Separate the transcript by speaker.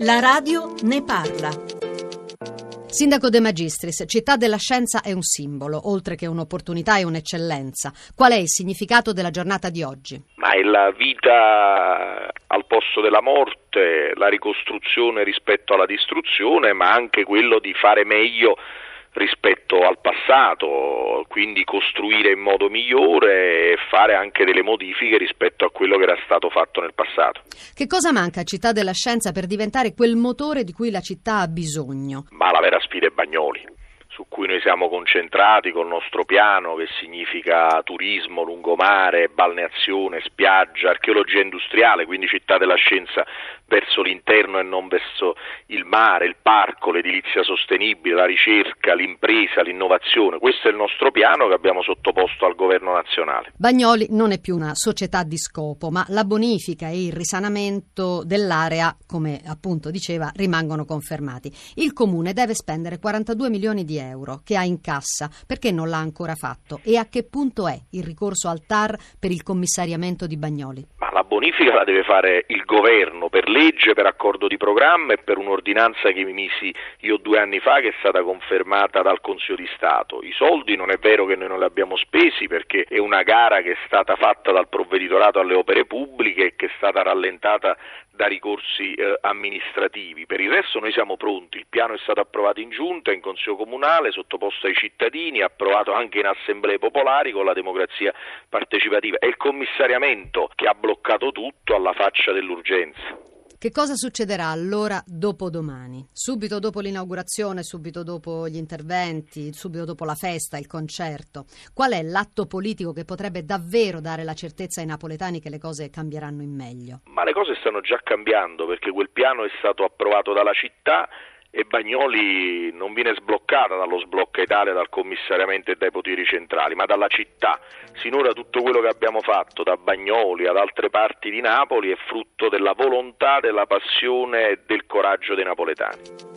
Speaker 1: La radio ne parla.
Speaker 2: Sindaco De Magistris, città della scienza è un simbolo, oltre che un'opportunità e un'eccellenza. Qual è il significato della giornata di oggi?
Speaker 3: Ma è la vita al posto della morte, la ricostruzione rispetto alla distruzione, ma anche quello di fare meglio rispetto al passato, quindi costruire in modo migliore e fare anche delle modifiche rispetto a quello che era stato fatto nel passato.
Speaker 2: Che cosa manca a Città della Scienza per diventare quel motore di cui la città ha bisogno?
Speaker 3: Ma la vera sfida è Bagnoli su cui noi siamo concentrati col nostro piano che significa turismo, lungomare, balneazione, spiaggia, archeologia industriale, quindi città della scienza verso l'interno e non verso il mare, il parco, l'edilizia sostenibile, la ricerca, l'impresa, l'innovazione. Questo è il nostro piano che abbiamo sottoposto al governo nazionale.
Speaker 2: Bagnoli non è più una società di scopo, ma la bonifica e il risanamento dell'area, come appunto diceva, rimangono confermati. Il comune deve spendere 42 milioni di euro che ha in cassa. Perché non l'ha ancora fatto? E a che punto è il ricorso al TAR per il commissariamento di Bagnoli?
Speaker 3: Ma la bonifica la deve fare il governo per legge, per accordo di programma e per un'ordinanza che emisi io due anni fa che è stata confermata dal Consiglio di Stato. I soldi non è vero che noi non li abbiamo spesi perché è una gara che è stata fatta dal provveditorato alle opere pubbliche e che è stata rallentata da ricorsi eh, amministrativi. Per il resto noi siamo pronti, il piano è stato approvato in giunta, in Consiglio Comunale, sottoposto ai cittadini, approvato anche in assemblee popolari con la democrazia partecipativa. È il commissariamento che ha bloccato tutto alla faccia dell'urgenza.
Speaker 2: Che cosa succederà allora dopodomani? Subito dopo l'inaugurazione, subito dopo gli interventi, subito dopo la festa, il concerto? Qual è l'atto politico che potrebbe davvero dare la certezza ai napoletani che le cose cambieranno in meglio?
Speaker 3: Ma le cose stanno già cambiando perché quel piano è stato approvato dalla città e Bagnoli non viene sbloccata dallo sblocca Italia, dal commissariamento e dai poteri centrali, ma dalla città. Sinora tutto quello che abbiamo fatto da Bagnoli ad altre parti di Napoli è frutto della volontà, della passione e del coraggio dei napoletani.